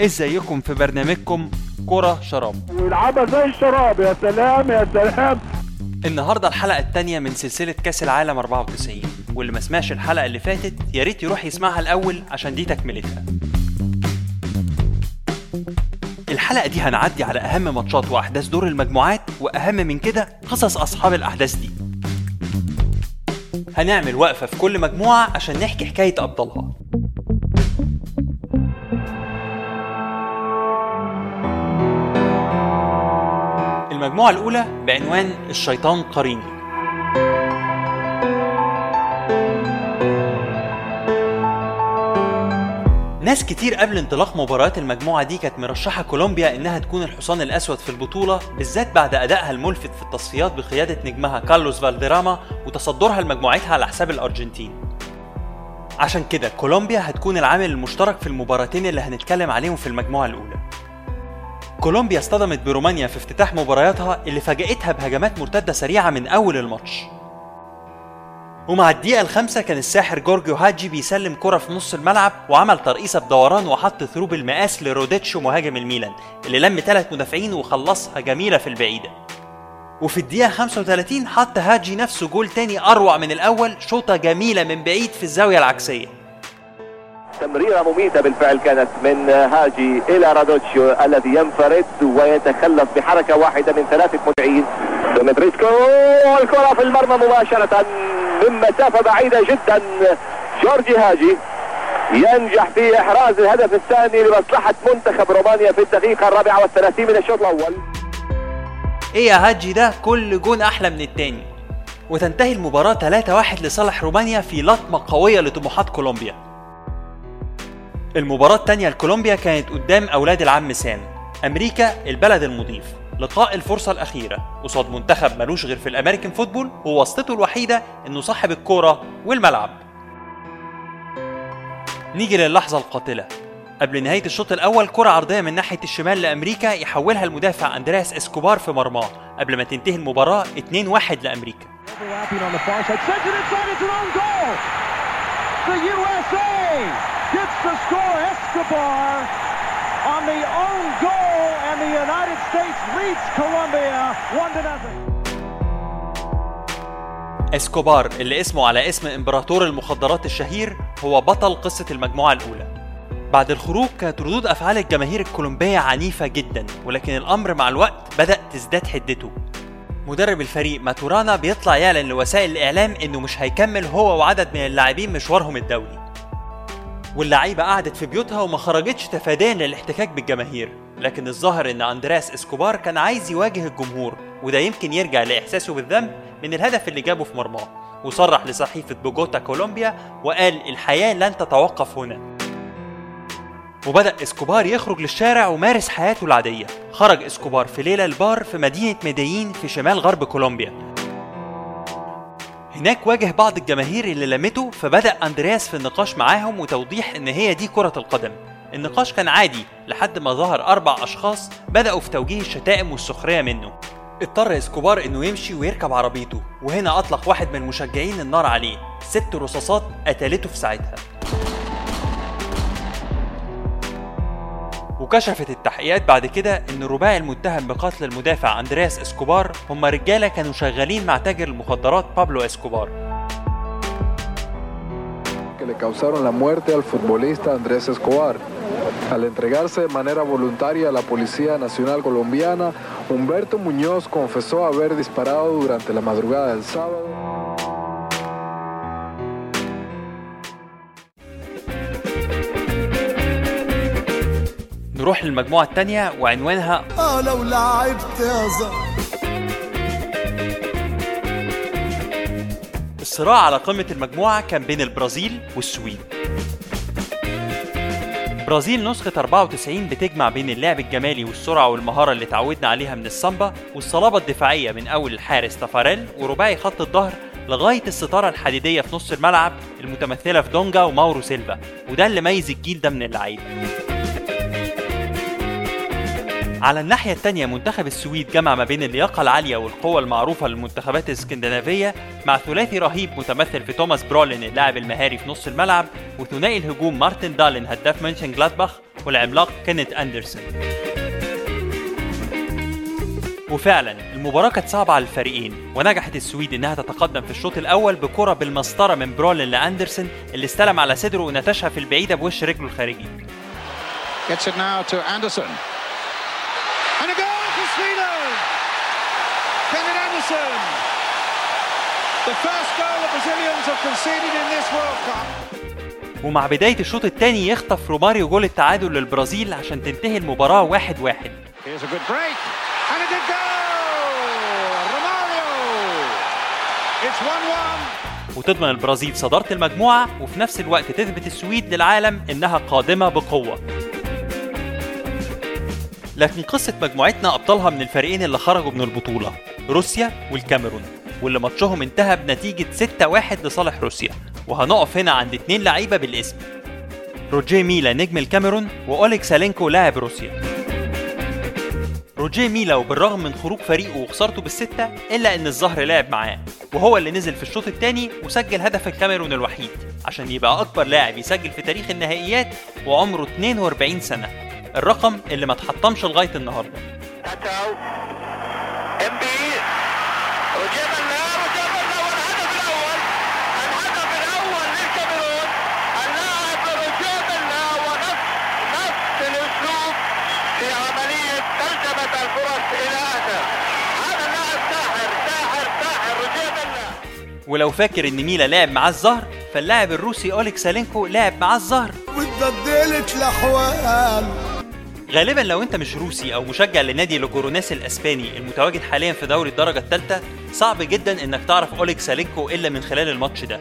إزيكم في برنامجكم كرة شراب ويلعبها زي الشراب يا سلام يا سلام النهارده الحلقة التانية من سلسلة كأس العالم 94 واللي ما سمعش الحلقة اللي فاتت يا ريت يروح يسمعها الأول عشان دي تكملتها. الحلقة دي هنعدي على أهم ماتشات وأحداث دور المجموعات وأهم من كده قصص أصحاب الأحداث دي. هنعمل وقفة في كل مجموعة عشان نحكي حكاية أبطالها. المجموعة الأولى بعنوان الشيطان قريني. ناس كتير قبل انطلاق مباريات المجموعة دي كانت مرشحة كولومبيا إنها تكون الحصان الأسود في البطولة بالذات بعد أدائها الملفت في التصفيات بقيادة نجمها كارلوس فالديراما وتصدرها لمجموعتها على حساب الأرجنتين. عشان كده كولومبيا هتكون العامل المشترك في المباراتين اللي هنتكلم عليهم في المجموعة الأولى. كولومبيا اصطدمت برومانيا في افتتاح مبارياتها اللي فاجأتها بهجمات مرتدة سريعة من أول الماتش. ومع الدقيقة الخامسة كان الساحر جورجيو هاجي بيسلم كرة في نص الملعب وعمل ترقيصة بدوران وحط through بالمقاس لروديتشو مهاجم الميلان اللي لم ثلاث مدافعين وخلصها جميلة في البعيدة. وفي الدقيقة 35 حط هاجي نفسه جول تاني أروع من الأول شوطة جميلة من بعيد في الزاوية العكسية. تمريرة مميتة بالفعل كانت من هاجي إلى رادوتشيو الذي ينفرد ويتخلص بحركة واحدة من ثلاثة مدافعين. ديمتريسكو الكرة في المرمى مباشرة من مسافة بعيدة جدا. جورجي هاجي ينجح في إحراز الهدف الثاني لمصلحة منتخب رومانيا في الدقيقة الرابعة والثلاثين من الشوط الأول. إيه يا هاجي ده؟ كل جون أحلى من التاني. وتنتهي المباراة 3-1 لصالح رومانيا في لطمة قوية لطموحات كولومبيا. المباراة التانية لكولومبيا كانت قدام أولاد العم سام. أمريكا البلد المضيف. لقاء الفرصة الأخيرة. قصاد منتخب ملوش غير في ال American football وواسطته الوحيدة إنه صاحب الكورة والملعب. نيجي للحظة القاتلة. قبل نهاية الشوط الأول كرة عرضية من ناحية الشمال لأمريكا يحولها المدافع أندرياس إسكوبار في مرماه. قبل ما تنتهي المباراة 2-1 لأمريكا. Gets the score, Escobar on the own goal, and the United States leads Colombia 1 to nothing. اسكوبار اللي اسمه على اسم إمبراطور المخدرات الشهير هو بطل قصة المجموعة الأولى. بعد الخروج كانت ردود أفعال الجماهير الكولومبية عنيفة جدا ولكن الأمر مع الوقت بدأ تزداد حدته. مدرب الفريق ماتورانا بيطلع يعلن لوسائل الإعلام إنه مش هيكمل هو وعدد من اللاعبين مشوارهم الدولي. واللعيبة قعدت في بيوتها وما خرجتش تفاديا للاحتكاك بالجماهير. لكن الظاهر إن أندرياس إسكوبار كان عايز يواجه الجمهور وده يمكن يرجع لإحساسه بالذنب من الهدف اللي جابه في مرماه. وصرح لصحيفة بوجوتا كولومبيا وقال الحياة لن تتوقف هنا وبدأ إسكوبار يخرج للشارع ومارس حياته العادية. خرج إسكوبار في ليلة البار في مدينة ميديين في شمال غرب كولومبيا. هناك واجه بعض الجماهير اللي لمته فبدأ أندرياس في النقاش معاهم وتوضيح إن هي دي كرة القدم. النقاش كان عادي لحد ما ظهر أربع أشخاص بدأوا في توجيه الشتائم والسخرية منه. اضطر إسكوبار إنه يمشي ويركب عربيته وهنا أطلق واحد من مشجعين النار عليه. ست رصاصات قتلته في ساعتها. وكشفت التحقيقات بعد كده ان الرباعي المتهم بقتل المدافع اندرياس اسكوبار هم رجاله كانوا شغالين مع تاجر المخدرات بابلو اسكوبار que le causaron la muerte al futbolista Andrés Escobar. Al entregarse de manera voluntaria a la Policía Nacional Colombiana, Humberto Muñoz confesó haber disparado durante la madrugada del sábado. نروح للمجموعة الثانية وعنوانها آه لو لعبت يا زهر. الصراع على قمة المجموعة كان بين البرازيل والسويد. برازيل نسخة 94 بتجمع بين اللعب الجمالي والسرعة والمهارة اللي اتعودنا عليها من السامبا والصلابة الدفاعية من أول الحارس تافاريل ورباعي خط الظهر لغاية الستارة الحديدية في نص الملعب المتمثلة في دونجا وماورو سيلفا وده اللي ميز الجيل ده من اللعيبة. على الناحية التانية منتخب السويد جمع ما بين اللياقة العالية والقوة المعروفة للمنتخبات الإسكندنافية مع ثلاثي رهيب متمثل في توماس برولين اللاعب المهاري في نص الملعب وثنائي الهجوم مارتن دالين هداف مونشن جلادباخ والعملاق كينيت أندرسون. وفعلا المباراة كانت صعبة على الفريقين ونجحت السويد إنها تتقدم في الشوط الأول بكرة بالمسطرة من برولين لأندرسون اللي استلم على صدره ونتشها في البعيدة بوش رجله الخارجي. Gets it now to Anderson. And a goal for Sweden! Kenneth Anderson! The first goal the Brazilians have conceded in this World Cup. ومع بداية الشوط الثاني يخطف روماريو جول التعادل للبرازيل عشان تنتهي المباراة واحد واحد Here's a good break. And a good goal! Romario! It's 1-1. وتضمن البرازيل صدارة المجموعة وفي نفس الوقت تثبت السويد للعالم إنها قادمة بقوة لكن قصة مجموعتنا أبطالها من الفريقين اللي خرجوا من البطولة روسيا والكاميرون واللي ماتشهم انتهى بنتيجة 6-1 لصالح روسيا. وهنقف هنا عند اتنين لعيبة بالاسم. روجيه ميلا نجم الكاميرون وأوليك سالينكو لاعب روسيا. روجيه ميلا وبالرغم من خروج فريقه وخسارته بالستة إلا إن الظهر لعب معاه. وهو اللي نزل في الشوط الثاني وسجل هدف الكاميرون الوحيد عشان يبقى أكبر لاعب يسجل في تاريخ النهائيات وعمره 42 سنة. الرقم اللي ما اتحطمش لغاية النهاردة. تاتاو إمبي. وجاب الله وجاب الله والهدف الأول الهدف الأول للكاميرون. اللاعب رجاب الله ونفس نفس الأسلوب في عملية ترجمة الفرص إلى اهداف هذا اللاعب ساحر ساحر ساحر. رجاب الله ولو فاكر إن ميلا لعب معاه الظهر فاللاعب الروسي أوليك سالينكو لعب معاه الظهر واتبدلت الأحوال غالبا لو أنت مش روسي أو مشجع لنادي لوجوروناس الأسباني المتواجد حاليا في دوري الدرجة الثالثة صعب جدا إنك تعرف أوليك سالينكو إلا من خلال الماتش ده.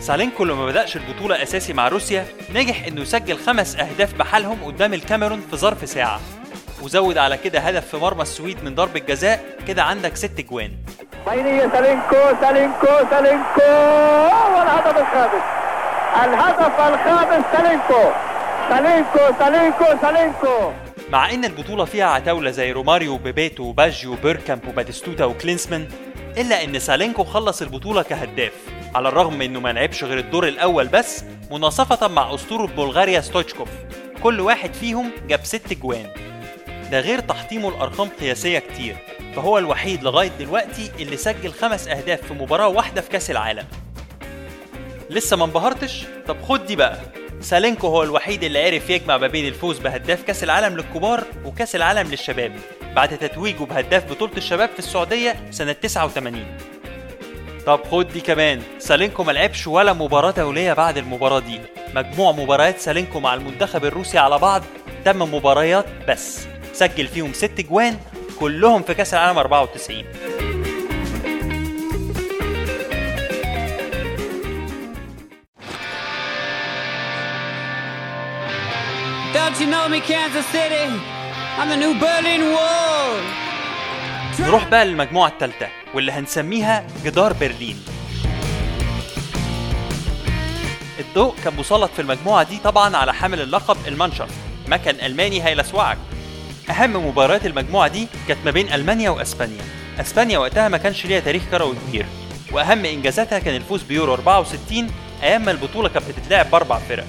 سالينكو لما بدأش البطولة أساسي مع روسيا نجح إنه يسجل خمس أهداف بحالهم قدام الكاميرون في ظرف ساعة. وزود على كده هدف في مرمى السويد من ضربة جزاء كده عندك ست جوان. سالينكو سالينكو سالينكو! والهدف الخامس. الهدف الخامس سالينكو! سالينكو سالينكو سالينكو. مع إن البطولة فيها عتاولة زي روماريو وبيبيتو وباجيو وبيركامب وباتيستوتا وكلينسمان إلا إن سالينكو خلص البطولة كهداف على الرغم إنه ما لعبش غير الدور الأول بس مناصفة مع أسطورة بلغاريا ستويتشكوف. كل واحد فيهم جاب ست جوان. ده غير تحطيمه الارقام قياسية كتير. فهو الوحيد لغاية دلوقتي اللي سجل خمس أهداف في مباراة واحدة في كأس العالم. لسه ما انبهرتش؟ طب خد دي بقى. سالينكو هو الوحيد اللي عرف يجمع ما بين الفوز بهداف كأس العالم للكبار وكأس العالم للشباب بعد تتويجه بهداف بطولة الشباب في السعودية سنة 89 طب خد دي كمان. سالينكو ما لعبش ولا مباراة دولية بعد المباراة دي. مجموع مباريات سالينكو مع المنتخب الروسي على بعض 8 مباريات بس. سجل فيهم 6 جوان كلهم في كأس العالم 94 Don't you know me, Kansas City? I'm the new Berlin Wall. نروح بقى للمجموعة الثالثة واللي هنسميها جدار برلين الضوء كان مسلط في المجموعة دي طبعا على حامل اللقب المانشافت مكن ألماني هيلسوعك أهم مباريات المجموعة دي كانت ما بين ألمانيا وأسبانيا أسبانيا وقتها ما كانش ليها تاريخ كروي كبير وأهم إنجازاتها كان الفوز بيورو 64 أيام ما البطولة كانت بتتلعب بأربع فرق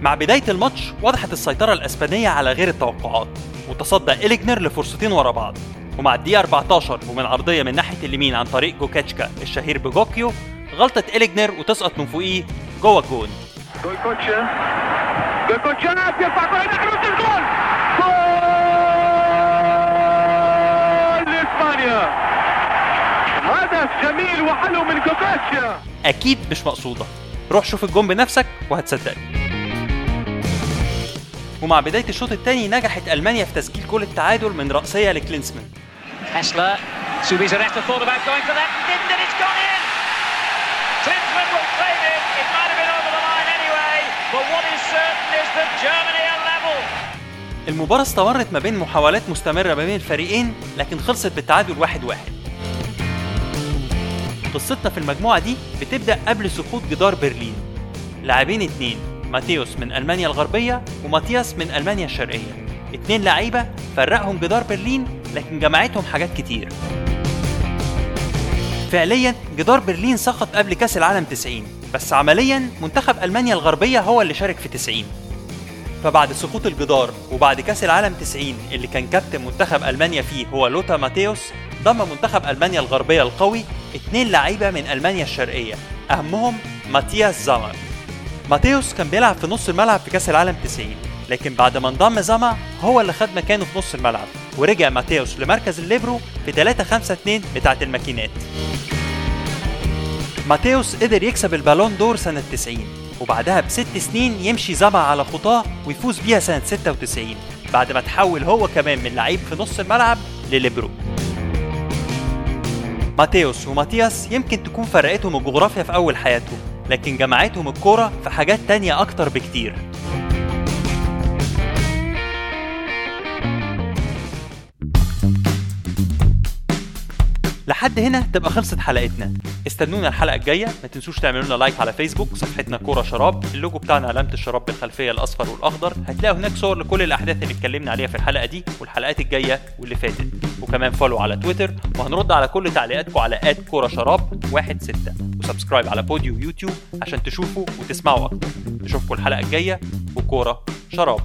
مع بداية الماتش وضحت السيطرة الأسبانية على غير التوقعات وتصدى إيلجنر لفرصتين ورا بعض. ومع الدقيقة 14 ومن عرضية من ناحية اليمين عن طريق جويكوتشيا الشهير بجويكو غلطة إيلجنر وتسقط من فوقيه جوه الجون. جويكوتشيا جويكوتشيا بيرفع كرة نحو الجول جول! لإسبانيا! هدف جميل وحلو من جويكوتشيا أكيد مش مقصودة. روح شوف الجون بنفسك وهتصدقني ومع بداية الشوط الثاني نجحت ألمانيا في تسجيل جول التعادل من رأسية لكلينسمان. المباراة استمرت ما بين محاولات مستمرة ما بين الفريقين لكن خلصت بالتعادل واحد واحد. قصتنا في المجموعة دي بتبدأ قبل سقوط جدار برلين. لاعبين اتنين. ماتيوس من ألمانيا الغربية وماتياس من ألمانيا الشرقية. اتنين لعيبة فرقهم جدار برلين لكن جمعتهم حاجات كتير. فعليا جدار برلين سقط قبل كأس العالم 90 بس عمليا منتخب ألمانيا الغربية هو اللي شارك في 90 فبعد سقوط الجدار وبعد كأس العالم 90 اللي كان كابتن منتخب ألمانيا فيه هو لوتار ماتيوس ضم منتخب ألمانيا الغربية القوي اتنين لعيبة من ألمانيا الشرقية. أهمهم ماتياس زامر. ماتيوس كان بيلعب في نص الملعب في كأس العالم 90 لكن بعد ما انضم زامر هو اللي خد مكانه في نص الملعب ورجع ماتيوس لمركز الليبرو في 3 5 2 بتاعة الماكينات. ماتيوس قدر يكسب ال Ballon d'Or سنة 90 وبعدها بست سنين يمشي زما على خطاه ويفوز بيها سنة 96 بعد ما تحول هو كمان من لعيب في نص الملعب لليبرو. ماتيوس وماتياس يمكن تكون فرقتهم الجغرافيا في أول حياتهم لكن جمعتهم الكورة في حاجات تانية أكتر بكتير. لحد هنا تبقى خلصت حلقتنا. استنونا الحلقة الجاية. ما تنسوش تعملوا لنا like على فيسبوك صفحتنا كورة شراب. اللوجو بتاعنا علامة الشراب بالخلفية الأصفر والأخضر. هتلاقوا هناك صور لكل الأحداث اللي اتكلمنا عليها في الحلقة دي والحلقات الجاية واللي فاتت. وكمان follow على تويتر وهنرد على كل تعليقاتكم على at كورة شراب 16 و subscribe على بوديو ويوتيوب عشان تشوفوا وتسمعوا أكتر. نشوفكم الحلقة الجاية وكورة شراب.